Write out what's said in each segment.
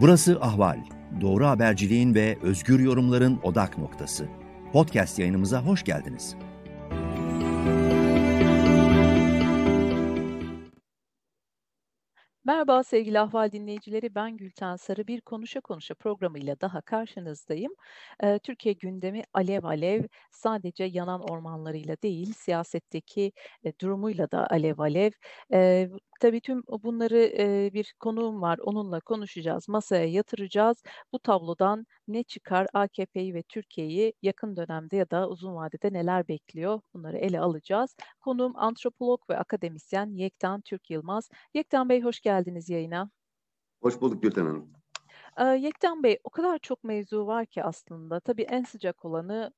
Burası Ahval. Doğru haberciliğin ve özgür yorumların odak noktası. Podcast yayınımıza hoş geldiniz. Merhaba sevgili Ahval dinleyicileri, ben Gülten Sarı. Bir Konuşa Konuşa programıyla daha karşınızdayım. Ee, Türkiye gündemi alev alev sadece yanan ormanlarıyla değil, siyasetteki e, durumuyla da alev alev. Ee, tabii tüm bunları e, bir konuğum var, onunla konuşacağız, masaya yatıracağız. Bu tablodan ne çıkar, AKP'yi ve Türkiye'yi yakın dönemde ya da uzun vadede neler bekliyor bunları ele alacağız. Konuğum antropolog ve akademisyen Yektan Türk Yılmaz. Yektan Bey hoş geldiniz yayına. Hoş bulduk Gülten Hanım. Yekten Bey, o kadar çok mevzu var ki aslında. Tabii en sıcak olanı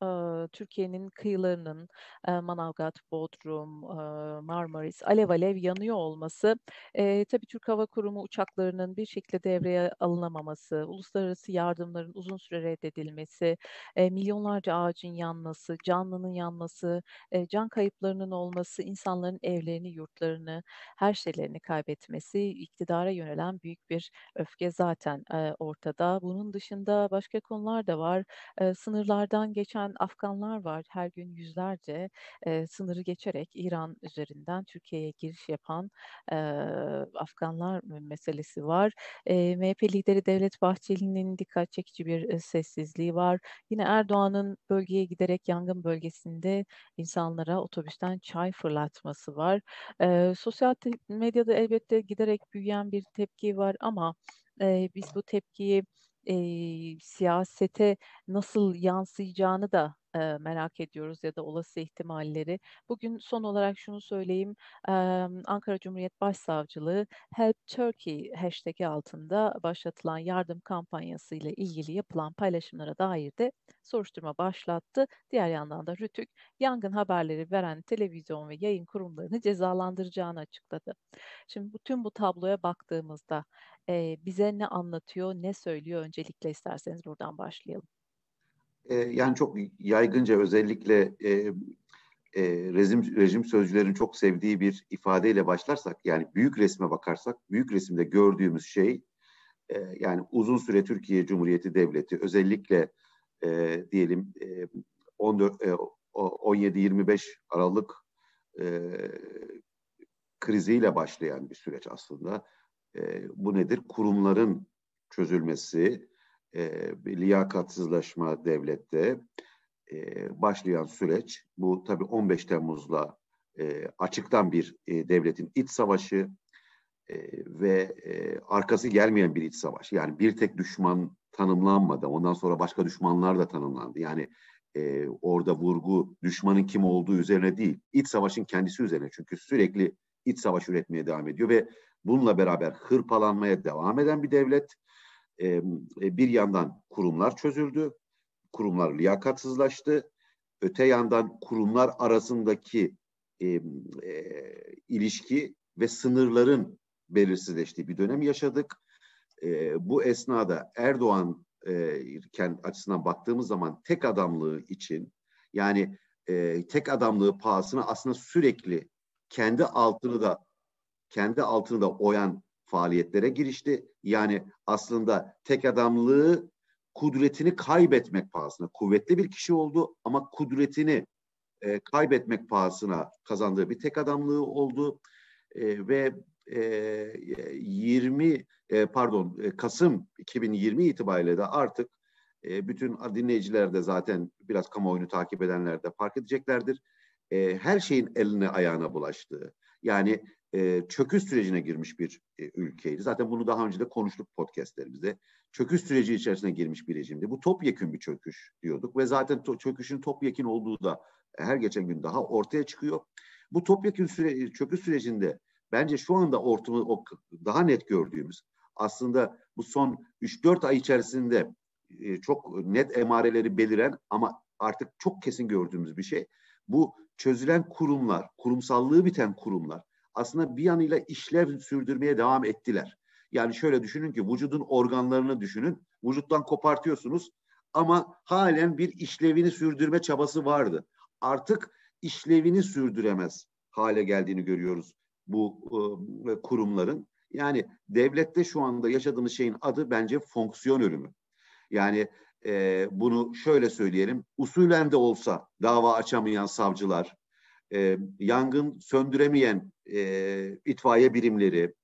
Türkiye'nin kıyılarının Manavgat, Bodrum, Marmaris alev alev yanıyor olması. Tabii Türk Hava Kurumu uçaklarının bir şekilde devreye alınamaması, uluslararası yardımların uzun süre reddedilmesi, milyonlarca ağacın yanması, canlının yanması, can kayıplarının olması, insanların evlerini, yurtlarını, her şeylerini kaybetmesi, iktidara yönelen büyük bir öfke zaten e, ortada. Bunun dışında başka konular da var. E, sınırlardan geçen Afganlar var. Her gün yüzlerce e, sınırı geçerek İran üzerinden Türkiye'ye giriş yapan e, Afganlar meselesi var. E, MHP lideri Devlet Bahçeli'nin dikkat çekici bir e, sessizliği var. Yine Erdoğan'ın bölgeye giderek yangın bölgesinde insanlara otobüsten çay fırlatması var. E, sosyal medyada elbette giderek büyüyen bir tepki var ama e, biz bu tepkiyi e, siyasete nasıl yansıyacağını da e, merak ediyoruz ya da olası ihtimalleri. Bugün son olarak şunu söyleyeyim. E, Ankara Cumhuriyet Başsavcılığı Help Turkey hashtag'i altında başlatılan yardım kampanyası ile ilgili yapılan paylaşımlara dair de soruşturma başlattı. Diğer yandan da Rütük yangın haberleri veren televizyon ve yayın kurumlarını cezalandıracağını açıkladı. Şimdi bütün bu tabloya baktığımızda e, bize ne anlatıyor, ne söylüyor? Öncelikle isterseniz buradan başlayalım. E, yani çok yaygınca özellikle e, e, rejim, rejim sözcülerin çok sevdiği bir ifadeyle başlarsak, yani büyük resme bakarsak, büyük resimde gördüğümüz şey, e, yani uzun süre Türkiye Cumhuriyeti Devleti, özellikle e, diyelim e, 14 e, 17-25 Aralık e, kriziyle başlayan bir süreç aslında e, bu nedir? Kurumların çözülmesi, e, liyakatsızlaşma devlette e, başlayan süreç. Bu tabii 15 Temmuz'la e, açıktan bir e, devletin iç savaşı e, ve e, arkası gelmeyen bir iç savaş. Yani bir tek düşman tanımlanmadı. Ondan sonra başka düşmanlar da tanımlandı. Yani e, orada vurgu düşmanın kim olduğu üzerine değil, iç savaşın kendisi üzerine. Çünkü sürekli iç savaş üretmeye devam ediyor ve bununla beraber hırpalanmaya devam eden bir devlet. E, bir yandan kurumlar çözüldü, kurumlar liyakatsızlaştı. Öte yandan kurumlar arasındaki e, ilişki ve sınırların belirsizleştiği bir dönem yaşadık. E, bu esnada Erdoğan e, açısından baktığımız zaman tek adamlığı için yani tek adamlığı pahasına aslında sürekli kendi altını da kendi altını da oyan faaliyetlere girişti. Yani aslında tek adamlığı kudretini kaybetmek pahasına kuvvetli bir kişi oldu ama kudretini e, kaybetmek pahasına kazandığı bir tek adamlığı oldu e, ve e, 20 e, pardon e, Kasım 2020 itibariyle de artık e, bütün dinleyiciler de zaten biraz kamuoyunu takip edenler de fark edeceklerdir. E, her şeyin eline ayağına bulaştığı yani e, çöküş sürecine girmiş bir e, ülkeydi. Zaten bunu daha önce de konuştuk podcastlerimizde. Çöküş süreci içerisine girmiş bir rejimdi. Bu topyekün bir çöküş diyorduk ve zaten to- çöküşün topyekün olduğu da her geçen gün daha ortaya çıkıyor. Bu topyekün süre, çöküş sürecinde bence şu anda ortamı daha net gördüğümüz aslında bu son 3-4 ay içerisinde e, çok net emareleri beliren ama artık çok kesin gördüğümüz bir şey. Bu çözülen kurumlar, kurumsallığı biten kurumlar aslında bir yanıyla işlev sürdürmeye devam ettiler. Yani şöyle düşünün ki vücudun organlarını düşünün. Vücuttan kopartıyorsunuz ama halen bir işlevini sürdürme çabası vardı. Artık işlevini sürdüremez hale geldiğini görüyoruz bu e, kurumların. Yani devlette şu anda yaşadığımız şeyin adı bence fonksiyon ölümü. Yani e, bunu şöyle söyleyelim. Usulen de olsa dava açamayan savcılar, e, yangın söndüremeyen e, itfaiye birimleri,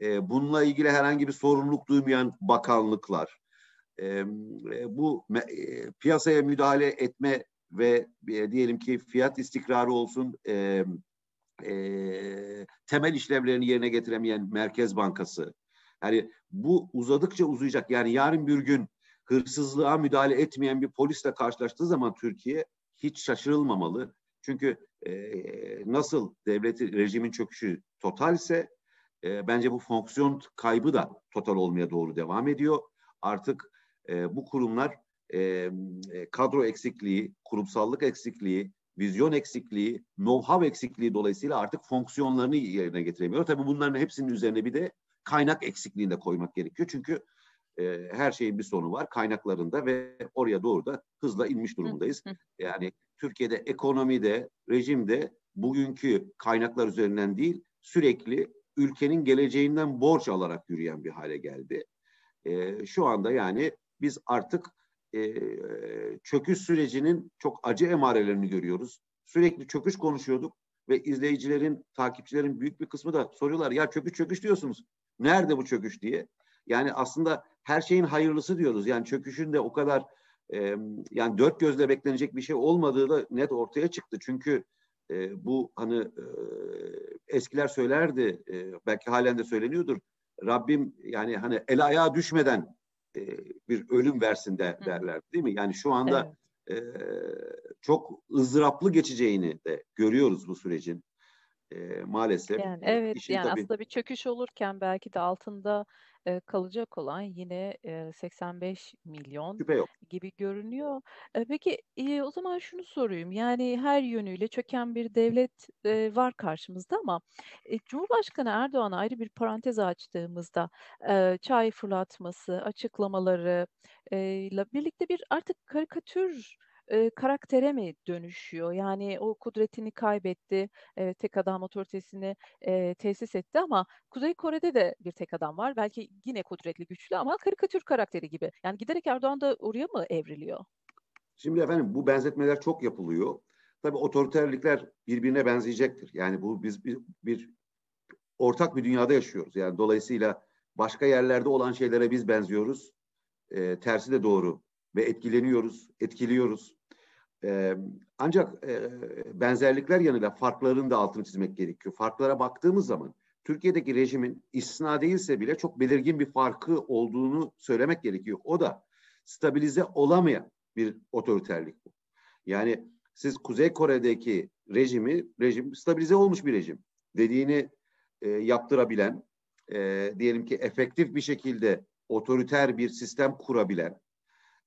e, bununla ilgili herhangi bir sorumluluk duymayan bakanlıklar, e, bu e, piyasaya müdahale etme ve e, diyelim ki fiyat istikrarı olsun, e, e, temel işlevlerini yerine getiremeyen Merkez Bankası. Yani bu uzadıkça uzayacak. Yani yarın bir gün hırsızlığa müdahale etmeyen bir polisle karşılaştığı zaman Türkiye hiç şaşırılmamalı. Çünkü e, nasıl devleti rejimin çöküşü totalse e, bence bu fonksiyon kaybı da total olmaya doğru devam ediyor. Artık e, bu kurumlar e, kadro eksikliği, kurumsallık eksikliği, vizyon eksikliği, know-how eksikliği dolayısıyla artık fonksiyonlarını yerine getiremiyor. Tabii bunların hepsinin üzerine bir de kaynak eksikliğini de koymak gerekiyor. Çünkü e, her şeyin bir sonu var kaynaklarında ve oraya doğru da hızla inmiş durumdayız. Yani Türkiye'de ekonomide, rejimde bugünkü kaynaklar üzerinden değil sürekli ülkenin geleceğinden borç alarak yürüyen bir hale geldi. E, şu anda yani biz artık e, çöküş sürecinin çok acı emarelerini görüyoruz. Sürekli çöküş konuşuyorduk ve izleyicilerin, takipçilerin büyük bir kısmı da soruyorlar ya çöküş çöküş diyorsunuz. Nerede bu çöküş diye. Yani aslında her şeyin hayırlısı diyoruz. Yani çöküşün de o kadar e, yani dört gözle beklenecek bir şey olmadığı da net ortaya çıktı. Çünkü e, bu hani e, eskiler söylerdi, e, belki halen de söyleniyordur. Rabbim yani hani el ayağa düşmeden e, bir ölüm versin de, derler değil mi? Yani şu anda evet. e, çok ızdıraplı geçeceğini de görüyoruz bu sürecin e, maalesef. Yani evet yani tabii... aslında bir çöküş olurken belki de altında e, kalacak olan yine e, 85 milyon gibi görünüyor. E, peki e, o zaman şunu sorayım. Yani her yönüyle çöken bir devlet e, var karşımızda ama e, Cumhurbaşkanı Erdoğan'a ayrı bir parantez açtığımızda e, çay fırlatması, açıklamaları ile birlikte bir artık karikatür e, karaktere mi dönüşüyor? Yani o kudretini kaybetti, evet, tek adam otoritesini e, tesis etti ama Kuzey Kore'de de bir tek adam var. Belki yine kudretli, güçlü ama karikatür karakteri gibi. Yani giderek Erdoğan da oraya mı evriliyor? Şimdi efendim bu benzetmeler çok yapılıyor. Tabii otoriterlikler birbirine benzeyecektir. Yani bu biz bir, bir ortak bir dünyada yaşıyoruz. Yani dolayısıyla başka yerlerde olan şeylere biz benziyoruz. E, tersi de doğru ve etkileniyoruz, etkiliyoruz. E, ancak e, benzerlikler yanıyla farkların da altını çizmek gerekiyor. Farklara baktığımız zaman Türkiye'deki rejimin istisna değilse bile çok belirgin bir farkı olduğunu söylemek gerekiyor. O da stabilize olamayan bir otoriterlik bu. Yani siz Kuzey Kore'deki rejimi, rejim stabilize olmuş bir rejim. Dediğini e, yaptırabilen, e, diyelim ki efektif bir şekilde otoriter bir sistem kurabilen,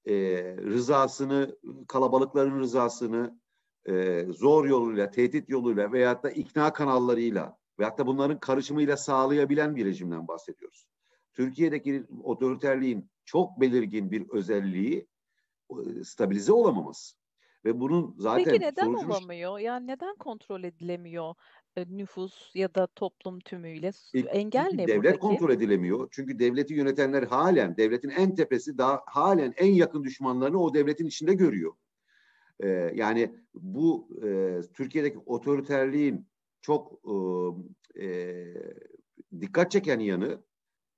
e, rızasını, kalabalıkların rızasını e, zor yoluyla, tehdit yoluyla veyahut da ikna kanallarıyla veyahut da bunların karışımıyla sağlayabilen bir rejimden bahsediyoruz. Türkiye'deki otoriterliğin çok belirgin bir özelliği stabilize olamaması. Ve bunun zaten Peki neden sonucunu... olamıyor? Yani neden kontrol edilemiyor? E, nüfus ya da toplum tümüyle e, engel ne devlet buradaki? kontrol edilemiyor. Çünkü devleti yönetenler halen devletin en tepesi daha halen en yakın düşmanlarını o devletin içinde görüyor. Ee, yani bu e, Türkiye'deki otoriterliğin çok e, e, dikkat çeken yanı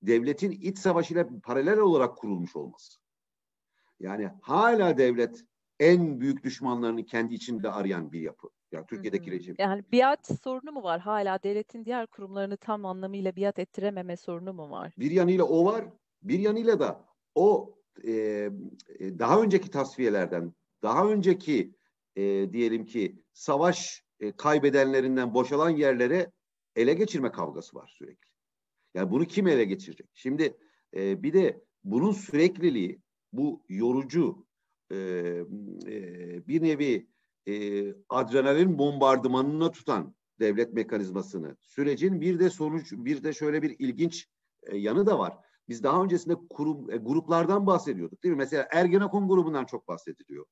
devletin iç savaşıyla paralel olarak kurulmuş olması. Yani hala devlet en büyük düşmanlarını kendi içinde arayan bir yapı. Yani Türkiye'deki rejim. Yani biat sorunu mu var? Hala devletin diğer kurumlarını tam anlamıyla biat ettirememe sorunu mu var? Bir yanıyla o var. Bir yanıyla da o e, daha önceki tasfiyelerden, daha önceki e, diyelim ki savaş e, kaybedenlerinden boşalan yerlere ele geçirme kavgası var sürekli. Yani bunu kim ele geçirecek? Şimdi e, bir de bunun sürekliliği, bu yorucu e, e, bir nevi e, adrenalin bombardımanına tutan devlet mekanizmasını, sürecin bir de sonuç, bir de şöyle bir ilginç e, yanı da var. Biz daha öncesinde kurum, e, gruplardan bahsediyorduk değil mi? Mesela Ergenekon grubundan çok bahsediliyor.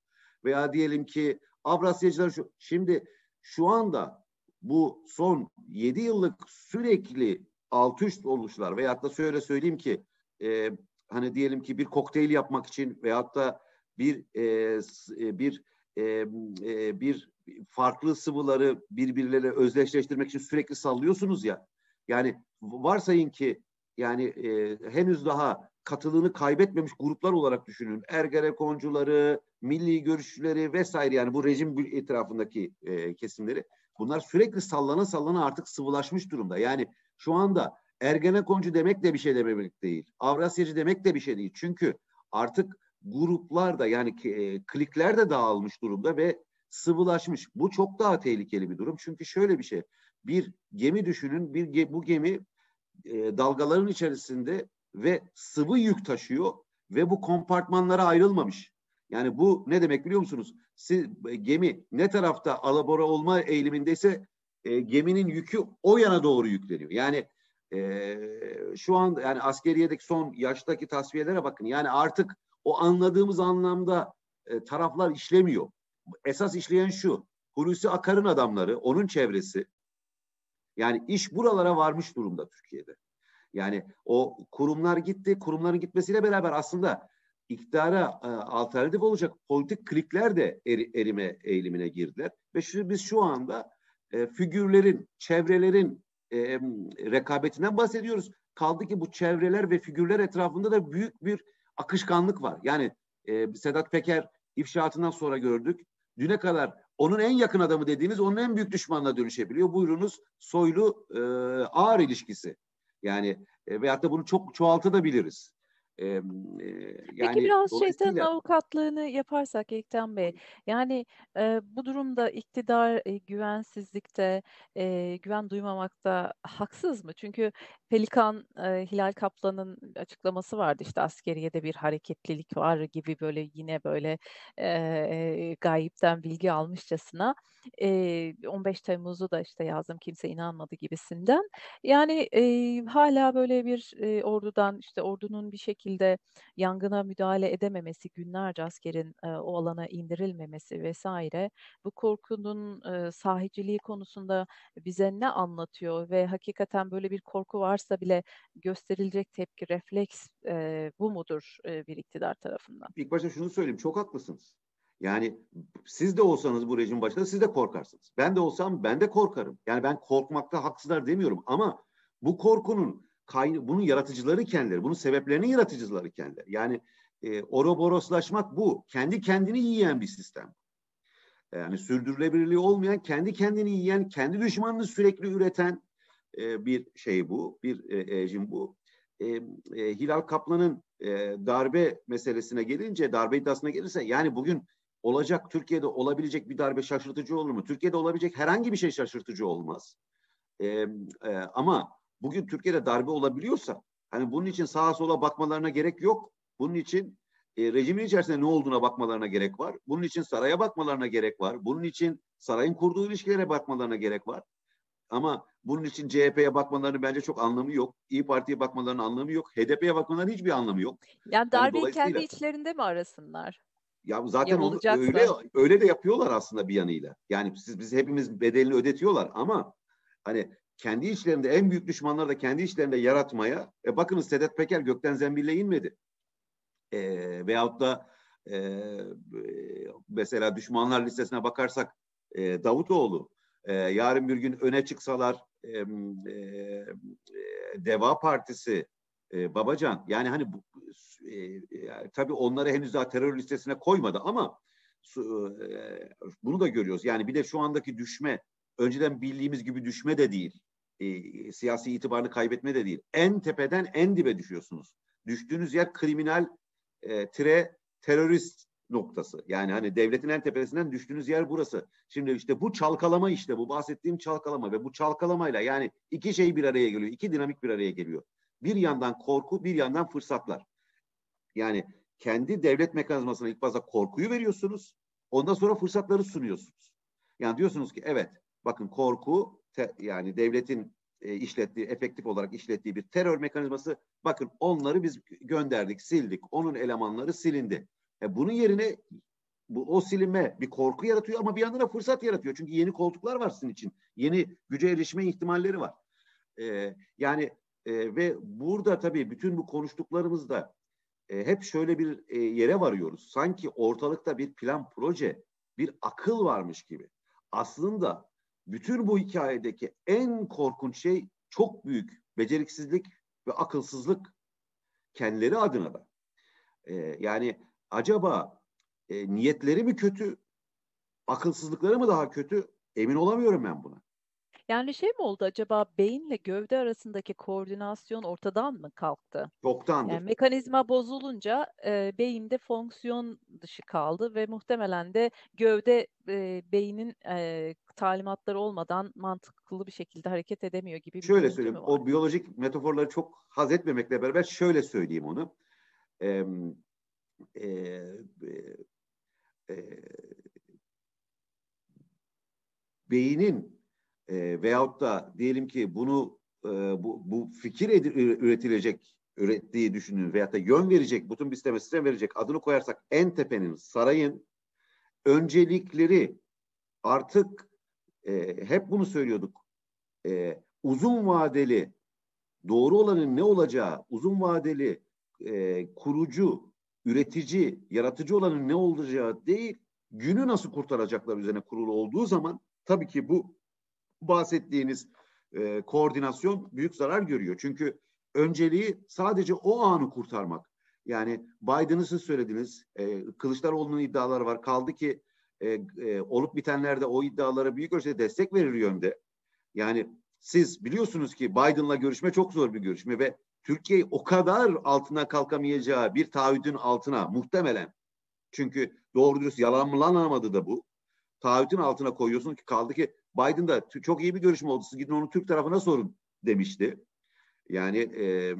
Veya diyelim ki Avrasyacılar şu, şimdi şu anda bu son 7 yıllık sürekli alt üst oluşlar veyahut da şöyle söyleyeyim ki e, hani diyelim ki bir kokteyl yapmak için veyahut da bir e, e bir e, e, bir farklı sıvıları birbirleriyle özdeşleştirmek için sürekli sallıyorsunuz ya. Yani varsayın ki yani e, henüz daha katılığını kaybetmemiş gruplar olarak düşünün. Ergenekoncuları, milli görüşçüleri vesaire yani bu rejim etrafındaki e, kesimleri. Bunlar sürekli sallana sallana artık sıvılaşmış durumda. Yani şu anda Ergenekoncu demek de bir şey dememek değil. Avrasyacı demek de bir şey değil. Çünkü artık gruplar da yani e, klikler de dağılmış durumda ve sıvılaşmış. Bu çok daha tehlikeli bir durum. Çünkü şöyle bir şey. Bir gemi düşünün. Bir bu gemi e, dalgaların içerisinde ve sıvı yük taşıyor ve bu kompartmanlara ayrılmamış. Yani bu ne demek biliyor musunuz? Siz, e, gemi ne tarafta alabora olma eğilimindeyse e, geminin yükü o yana doğru yükleniyor. Yani e, şu an yani askeriyedeki son yaştaki tasfiyelere bakın. Yani artık o anladığımız anlamda e, taraflar işlemiyor. Esas işleyen şu. Hulusi Akar'ın adamları, onun çevresi. Yani iş buralara varmış durumda Türkiye'de. Yani o kurumlar gitti. Kurumların gitmesiyle beraber aslında iktidara e, alternatif olacak politik klikler de eri, erime eğilimine girdiler. Ve şu, biz şu anda e, figürlerin, çevrelerin e, rekabetinden bahsediyoruz. Kaldı ki bu çevreler ve figürler etrafında da büyük bir akışkanlık var. Yani e, Sedat Peker ifşaatından sonra gördük. Düne kadar onun en yakın adamı dediğiniz onun en büyük düşmanına dönüşebiliyor. Buyurunuz soylu e, ağır ilişkisi. Yani e, veyahut da bunu çok çoğaltabiliriz. E, yani Peki biraz şeytan avukatlığını yaparsak Ekten Bey, yani e, bu durumda iktidar e, güvensizlikte, e, güven duymamakta haksız mı? Çünkü Pelikan e, Hilal Kaplan'ın açıklaması vardı işte askeriyede bir hareketlilik var gibi böyle yine böyle e, gayipten bilgi almışçasına. E, 15 Temmuz'u da işte yazdım kimse inanmadı gibisinden. Yani e, hala böyle bir e, ordudan işte ordunun bir şekilde yangına müdahale edememesi, günlerce askerin e, o alana indirilmemesi vesaire bu korkunun e, sahiciliği konusunda bize ne anlatıyor ve hakikaten böyle bir korku varsa bile gösterilecek tepki, refleks e, bu mudur e, bir iktidar tarafından? İlk başta şunu söyleyeyim, çok haklısınız. Yani siz de olsanız bu rejim başında siz de korkarsınız. Ben de olsam ben de korkarım. Yani ben korkmakta haksızlar demiyorum ama bu korkunun kayna bunun yaratıcıları kendileri, bunun sebeplerinin yaratıcıları kendileri. Yani e, oroboroslaşmak bu. Kendi kendini yiyen bir sistem. Yani sürdürülebilirliği olmayan, kendi kendini yiyen, kendi düşmanını sürekli üreten e, bir şey bu, bir e, rejim bu. E, Hilal Kaplan'ın darbe meselesine gelince, darbe iddiasına gelirse yani bugün olacak Türkiye'de olabilecek bir darbe şaşırtıcı olur mu? Türkiye'de olabilecek herhangi bir şey şaşırtıcı olmaz. Ama bugün Türkiye'de darbe olabiliyorsa hani bunun için sağa sola bakmalarına gerek yok. Bunun için e, rejimin içerisinde ne olduğuna bakmalarına gerek var. Bunun için saraya bakmalarına gerek var. Bunun için sarayın kurduğu ilişkilere bakmalarına gerek var. Ama bunun için CHP'ye bakmalarının bence çok anlamı yok. İyi Parti'ye bakmalarının anlamı yok. HDP'ye bakmalarının hiçbir anlamı yok. Yani darbeyi yani kendi içlerinde mi arasınlar? Ya zaten onu, öyle öyle de yapıyorlar aslında bir yanıyla. Yani siz biz hepimiz bedelini ödetiyorlar ama hani kendi içlerinde en büyük düşmanları da kendi içlerinde yaratmaya e bakınız Sedat Peker gökten zembille inmedi. E, veyahut da e, mesela düşmanlar listesine bakarsak e, Davutoğlu e, yarın bir gün öne çıksalar e, e, Deva Partisi e, Babacan yani hani bu, e, yani, tabii onları henüz daha terör listesine koymadı ama e, bunu da görüyoruz. Yani bir de şu andaki düşme önceden bildiğimiz gibi düşme de değil. E, siyasi itibarını kaybetme de değil. En tepeden en dibe düşüyorsunuz. Düştüğünüz yer kriminal e, tire terörist noktası. Yani hani devletin en tepesinden düştüğünüz yer burası. Şimdi işte bu çalkalama işte bu bahsettiğim çalkalama ve bu çalkalamayla yani iki şey bir araya geliyor. iki dinamik bir araya geliyor. Bir yandan korku, bir yandan fırsatlar. Yani kendi devlet mekanizmasına ilk başta korkuyu veriyorsunuz. Ondan sonra fırsatları sunuyorsunuz. Yani diyorsunuz ki evet bakın korku te, yani devletin e, işlettiği, efektif olarak işlettiği bir terör mekanizması. Bakın onları biz gönderdik, sildik. Onun elemanları silindi. E, bunun yerine bu o silinme bir korku yaratıyor ama bir yandan da fırsat yaratıyor. Çünkü yeni koltuklar var sizin için. Yeni güce erişme ihtimalleri var. E, yani E, ve burada tabii bütün bu konuştuklarımızda e, hep şöyle bir e, yere varıyoruz. Sanki ortalıkta bir plan proje, bir akıl varmış gibi. Aslında bütün bu hikayedeki en korkunç şey çok büyük beceriksizlik ve akılsızlık kendileri adına da. E, yani acaba e, niyetleri mi kötü, akılsızlıkları mı daha kötü? Emin olamıyorum ben buna. Yani şey mi oldu acaba beyinle gövde arasındaki koordinasyon ortadan mı kalktı? Çoktandır. Yani mekanizma bozulunca e, beyinde fonksiyon dışı kaldı ve muhtemelen de gövde e, beynin e, talimatları olmadan mantıklı bir şekilde hareket edemiyor gibi bir Şöyle söyleyeyim, o biyolojik metaforları çok haz etmemekle beraber şöyle söyleyeyim onu. Ee, e, e, beynin e, veyahut da diyelim ki bunu e, bu, bu fikir üretilecek, ürettiği düşünün veyahut da yön verecek, bütün bir sisteme sistem verecek adını koyarsak en tepenin, sarayın öncelikleri artık e, hep bunu söylüyorduk. E, uzun vadeli doğru olanın ne olacağı, uzun vadeli e, kurucu, üretici, yaratıcı olanın ne olacağı değil, günü nasıl kurtaracaklar üzerine kurulu olduğu zaman tabii ki bu bahsettiğiniz e, koordinasyon büyük zarar görüyor. Çünkü önceliği sadece o anı kurtarmak. Yani Biden'ı siz söylediniz. E, Kılıçdaroğlu'nun iddiaları var. Kaldı ki e, e, olup bitenlerde o iddialara büyük ölçüde destek verir yönde. Yani siz biliyorsunuz ki Biden'la görüşme çok zor bir görüşme ve Türkiye o kadar altına kalkamayacağı bir taahhüdün altına muhtemelen çünkü doğru dürüst yalanlanamadı da bu. Taahhütün altına koyuyorsun ki kaldı ki Biden da çok iyi bir görüşme oldu. Siz gidin onu Türk tarafına sorun demişti. Yani e,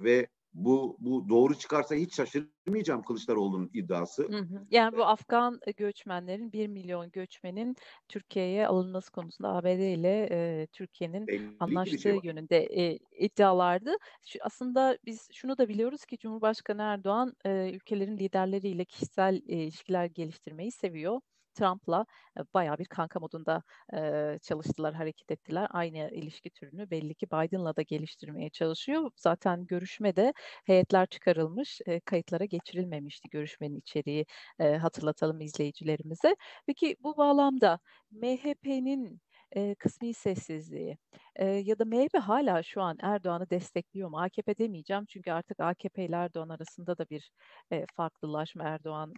ve bu bu doğru çıkarsa hiç şaşırmayacağım Kılıçdaroğlu'nun iddiası. Hı hı. Yani bu Afgan göçmenlerin 1 milyon göçmenin Türkiye'ye alınması konusunda ABD ile e, Türkiye'nin anlaştığı şey var. yönünde e, iddialardı. Şu, aslında biz şunu da biliyoruz ki Cumhurbaşkanı Erdoğan e, ülkelerin liderleriyle kişisel e, ilişkiler geliştirmeyi seviyor. Trump'la bayağı bir kanka modunda e, çalıştılar, hareket ettiler. Aynı ilişki türünü belli ki Biden'la da geliştirmeye çalışıyor. Zaten görüşmede heyetler çıkarılmış, e, kayıtlara geçirilmemişti görüşmenin içeriği e, hatırlatalım izleyicilerimize. Peki bu bağlamda MHP'nin e, kısmi sessizliği e, ya da MHP hala şu an Erdoğan'ı destekliyor mu? AKP demeyeceğim çünkü artık AKP ile Erdoğan arasında da bir e, farklılaşma. Erdoğan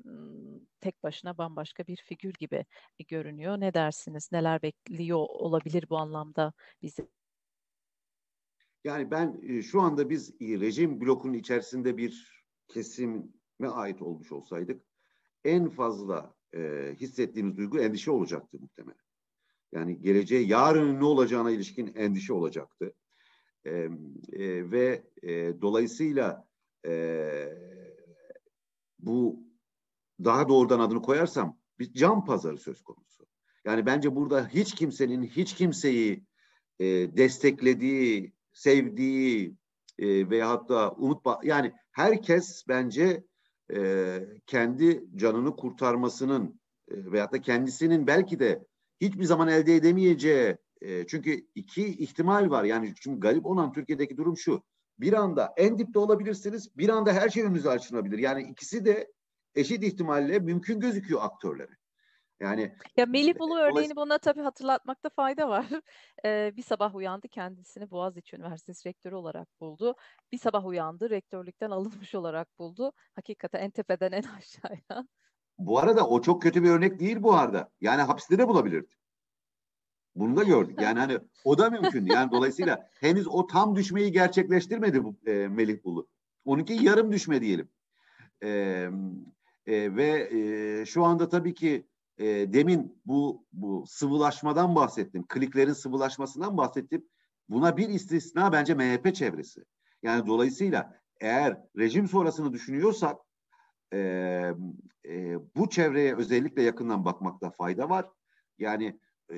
tek başına bambaşka bir figür gibi görünüyor. Ne dersiniz? Neler bekliyor olabilir bu anlamda bizi? Yani ben şu anda biz rejim blokunun içerisinde bir kesime ait olmuş olsaydık en fazla e, hissettiğimiz duygu endişe olacaktı muhtemelen. Yani geleceğe yarının ne olacağına ilişkin endişe olacaktı. E, e, ve e, dolayısıyla e, bu daha doğrudan adını koyarsam bir can pazarı söz konusu. Yani bence burada hiç kimsenin hiç kimseyi e, desteklediği, sevdiği e, veya hatta umut yani herkes bence e, kendi canını kurtarmasının e, veyahut da kendisinin belki de hiçbir zaman elde edemeyeceği e, çünkü iki ihtimal var. Yani çünkü garip olan Türkiye'deki durum şu. Bir anda en dipte olabilirsiniz, bir anda her şey önünüze açılabilir. Yani ikisi de eşit ihtimalle mümkün gözüküyor aktörlere. Yani ya Melih Bulu örneğini buna tabii hatırlatmakta fayda var. Ee, bir sabah uyandı kendisini Boğaziçi Üniversitesi rektörü olarak buldu. Bir sabah uyandı rektörlükten alınmış olarak buldu. Hakikaten en tepeden en aşağıya. Bu arada o çok kötü bir örnek değil bu arada. Yani hapiste de bulabilirdi. Bunu da gördük. Yani hani o da mümkün. Yani dolayısıyla henüz o tam düşmeyi gerçekleştirmedi bu e, Melih Bulu. Onunki yarım düşme diyelim. E, e, ve e, şu anda tabii ki e, demin bu bu sıvılaşmadan bahsettim. Kliklerin sıvılaşmasından bahsettim. Buna bir istisna bence MHP çevresi. Yani dolayısıyla eğer rejim sonrasını düşünüyorsak e, e, bu çevreye özellikle yakından bakmakta fayda var. Yani e,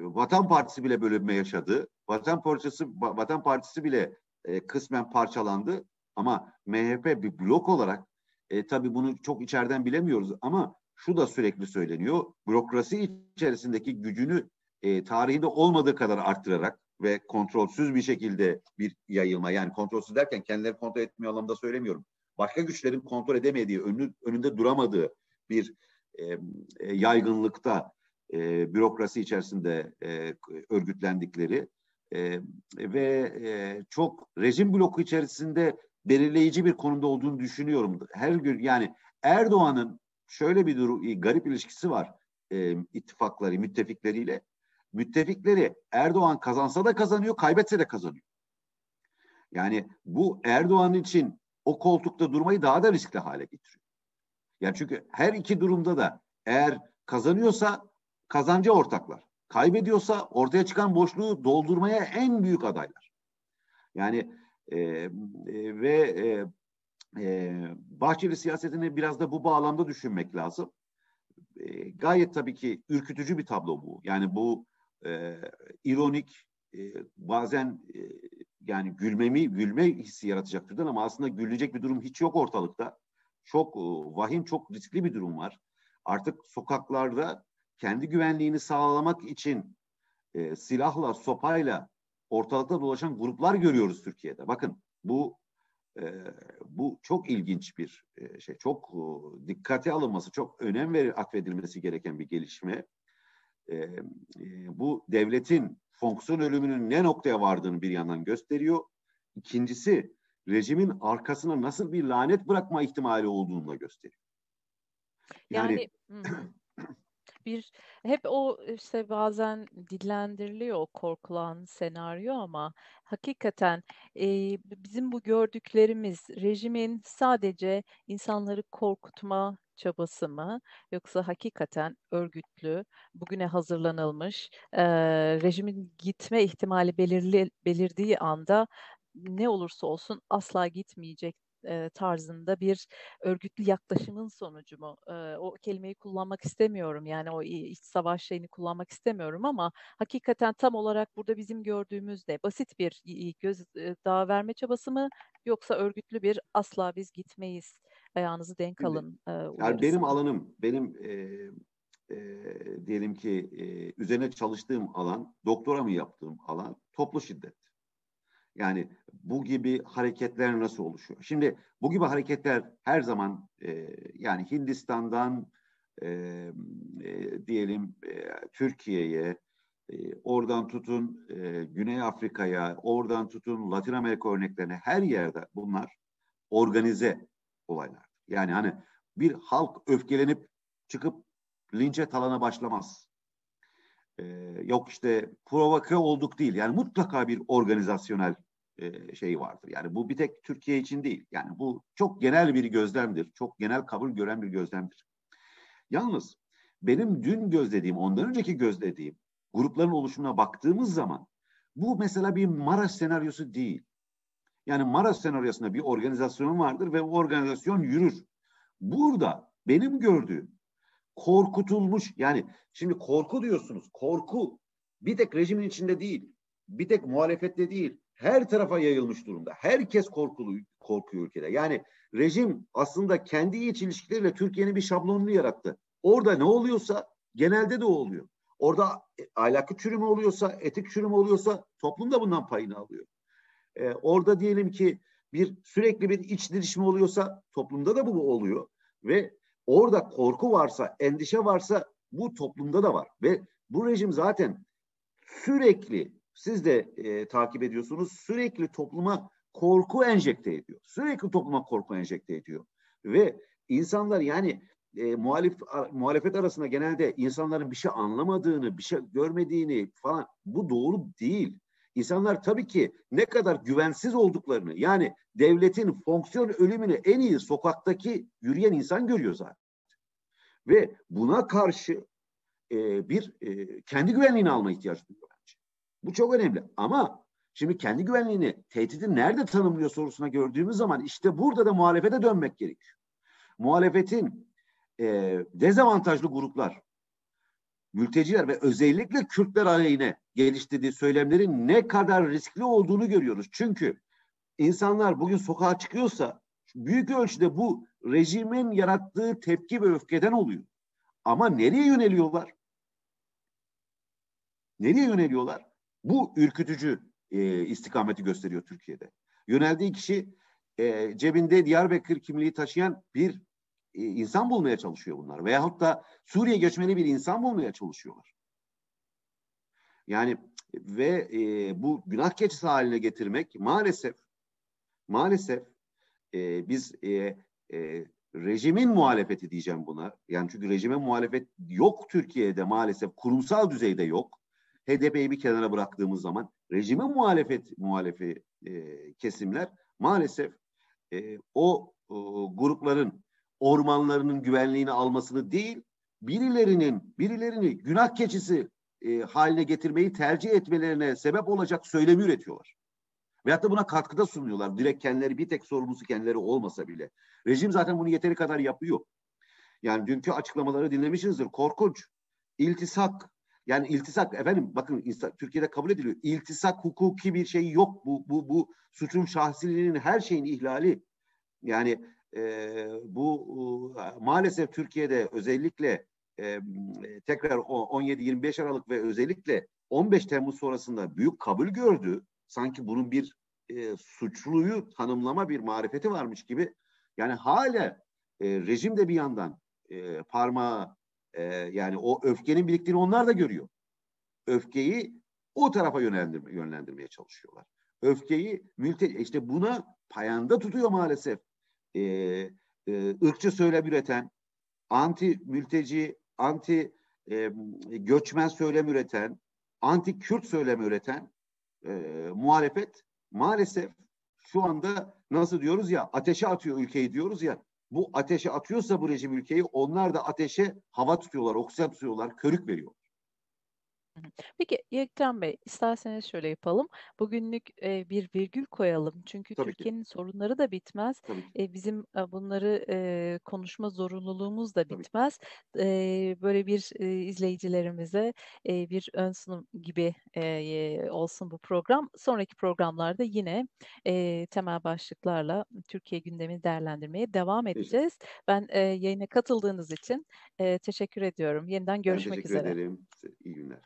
Vatan Partisi bile bölünme yaşadı. Vatan Partisi Vatan Partisi bile e, kısmen parçalandı. Ama MHP bir blok olarak e, tabii bunu çok içeriden bilemiyoruz ama şu da sürekli söyleniyor. Bürokrasi içerisindeki gücünü e, tarihinde olmadığı kadar arttırarak ve kontrolsüz bir şekilde bir yayılma. Yani kontrolsüz derken kendileri kontrol etmiyor anlamda söylemiyorum. Başka güçlerin kontrol edemediği, önü, önünde duramadığı bir e, e, yaygınlıkta e, bürokrasi içerisinde e, örgütlendikleri e, ve e, çok rejim bloku içerisinde belirleyici bir konumda olduğunu düşünüyorum. Her gün yani Erdoğan'ın şöyle bir durum, garip ilişkisi var e, ittifakları, müttefikleriyle. Müttefikleri Erdoğan kazansa da kazanıyor, kaybetse de kazanıyor. Yani bu Erdoğan için o koltukta durmayı daha da riskli hale getiriyor. Yani çünkü her iki durumda da eğer kazanıyorsa kazancı ortaklar. Kaybediyorsa ortaya çıkan boşluğu doldurmaya en büyük adaylar. Yani e, e, ve e, e, Bahçeli siyasetini biraz da bu bağlamda düşünmek lazım. E, gayet tabii ki ürkütücü bir tablo bu. Yani bu e, ironik, e, bazen e, yani gülmemi, gülme hissi yaratacak türden ama aslında gülecek bir durum hiç yok ortalıkta. Çok e, vahim, çok riskli bir durum var. Artık sokaklarda kendi güvenliğini sağlamak için e, silahla, sopayla ortalıkta dolaşan gruplar görüyoruz Türkiye'de. Bakın bu e, bu çok ilginç bir e, şey. Çok e, dikkate alınması, çok önem ver, atfedilmesi gereken bir gelişme. E, e, bu devletin fonksiyon ölümünün ne noktaya vardığını bir yandan gösteriyor. İkincisi rejimin arkasına nasıl bir lanet bırakma ihtimali olduğunu da gösteriyor. Yani, yani bir hep o işte bazen dillendiriliyor korkulan senaryo ama hakikaten e, bizim bu gördüklerimiz rejimin sadece insanları korkutma çabası mı yoksa hakikaten örgütlü, bugüne hazırlanılmış, e, rejimin gitme ihtimali belirli, belirdiği anda ne olursa olsun asla gitmeyecek e, tarzında bir örgütlü yaklaşımın sonucu mu? E, o kelimeyi kullanmak istemiyorum. Yani o iç savaş şeyini kullanmak istemiyorum ama hakikaten tam olarak burada bizim gördüğümüz de basit bir göz e, daha verme çabası mı yoksa örgütlü bir asla biz gitmeyiz ayağınızı denk alın e, Yani benim alanım, benim e, e, diyelim ki e, üzerine çalıştığım alan, doktora mı yaptığım alan toplu şiddet. Yani bu gibi hareketler nasıl oluşuyor? Şimdi bu gibi hareketler her zaman e, yani Hindistan'dan e, e, diyelim e, Türkiye'ye, e, oradan tutun e, Güney Afrika'ya, oradan tutun Latin Amerika örneklerine her yerde bunlar organize olaylar. Yani hani bir halk öfkelenip çıkıp linçe talana başlamaz. Ee, yok işte provoke olduk değil. Yani mutlaka bir organizasyonel e, şey vardır. Yani bu bir tek Türkiye için değil. Yani bu çok genel bir gözlemdir. Çok genel kabul gören bir gözlemdir. Yalnız benim dün gözlediğim, ondan önceki gözlediğim grupların oluşumuna baktığımız zaman bu mesela bir Maraş senaryosu değil. Yani Maraş senaryosunda bir organizasyon vardır ve o organizasyon yürür. Burada benim gördüğüm korkutulmuş yani şimdi korku diyorsunuz. Korku bir tek rejimin içinde değil. Bir tek muhalefette değil her tarafa yayılmış durumda. Herkes korkulu, korkuyor ülkede. Yani rejim aslında kendi iç ilişkileriyle Türkiye'nin bir şablonunu yarattı. Orada ne oluyorsa genelde de o oluyor. Orada e, ahlakı çürümü oluyorsa, etik çürümü oluyorsa toplum da bundan payını alıyor. Ee, orada diyelim ki bir sürekli bir iç dirişme oluyorsa toplumda da bu oluyor. Ve orada korku varsa, endişe varsa bu toplumda da var. Ve bu rejim zaten sürekli siz de e, takip ediyorsunuz. Sürekli topluma korku enjekte ediyor. Sürekli topluma korku enjekte ediyor. Ve insanlar yani e, muhalif muhalefet arasında genelde insanların bir şey anlamadığını, bir şey görmediğini falan bu doğru değil. İnsanlar tabii ki ne kadar güvensiz olduklarını yani devletin fonksiyon ölümünü en iyi sokaktaki yürüyen insan görüyor zaten. Ve buna karşı e, bir e, kendi güvenliğini alma ihtiyacı duyuyor. Bu çok önemli. Ama şimdi kendi güvenliğini, tehdidi nerede tanımlıyor sorusuna gördüğümüz zaman işte burada da muhalefete dönmek gerekiyor. Muhalefetin e, dezavantajlı gruplar, mülteciler ve özellikle Kürtler aleyhine geliştirdiği söylemlerin ne kadar riskli olduğunu görüyoruz. Çünkü insanlar bugün sokağa çıkıyorsa büyük ölçüde bu rejimin yarattığı tepki ve öfkeden oluyor. Ama nereye yöneliyorlar? Nereye yöneliyorlar? Bu ürkütücü e, istikameti gösteriyor Türkiye'de. Yöneldiği kişi e, cebinde Diyarbakır kimliği taşıyan bir insan bulmaya çalışıyor bunlar. Veyahut da Suriye göçmeni bir insan bulmaya çalışıyorlar. Yani ve e, bu günah keçisi haline getirmek maalesef maalesef e, biz e, e, rejimin muhalefeti diyeceğim buna. Yani çünkü rejime muhalefet yok Türkiye'de maalesef kurumsal düzeyde yok. HDP'yi bir kenara bıraktığımız zaman rejime muhalefet muhalefi e, kesimler maalesef e, o, o grupların ormanlarının güvenliğini almasını değil birilerinin birilerini günah keçisi e, haline getirmeyi tercih etmelerine sebep olacak söylemi üretiyorlar. Veyahut da buna katkıda sunuyorlar. Direkt kendileri bir tek sorumlusu kendileri olmasa bile. Rejim zaten bunu yeteri kadar yapıyor. Yani dünkü açıklamaları dinlemişsinizdir. Korkunç. İltisak. Yani iltisak efendim bakın Türkiye'de kabul ediliyor. İltisak hukuki bir şey yok. Bu bu bu suçun şahsiliğinin her şeyin ihlali. Yani e, bu e, maalesef Türkiye'de özellikle e, tekrar 17-25 Aralık ve özellikle 15 Temmuz sonrasında büyük kabul gördü. Sanki bunun bir e, suçluyu tanımlama bir marifeti varmış gibi. Yani hala e, rejim de bir yandan e, parmağı e, yani o öfkenin biriktiğini onlar da görüyor. Öfkeyi o tarafa yönlendirme, yönlendirmeye çalışıyorlar. Öfkeyi mülteci işte buna payanda tutuyor maalesef. E, e, ırkçı söylem üreten, anti mülteci, anti e, göçmen söylem üreten, anti Kürt söylem üreten e, muhalefet maalesef şu anda nasıl diyoruz ya ateşe atıyor ülkeyi diyoruz ya bu ateşe atıyorsa bu rejim ülkeyi onlar da ateşe hava tutuyorlar, oksijen tutuyorlar, körük veriyor. Peki Yekten Bey, isterseniz şöyle yapalım. Bugünlük e, bir virgül koyalım. Çünkü Tabii Türkiye'nin sorunları da bitmez. E, bizim e, bunları e, konuşma zorunluluğumuz da bitmez. E, böyle bir e, izleyicilerimize e, bir ön sunum gibi e, olsun bu program. Sonraki programlarda yine e, temel başlıklarla Türkiye gündemini değerlendirmeye devam Teşekkür. edeceğiz. Ben e, yayına katıldığınız için e, teşekkür ediyorum. Yeniden Ben görüşmek teşekkür üzere. ederim. İyi günler.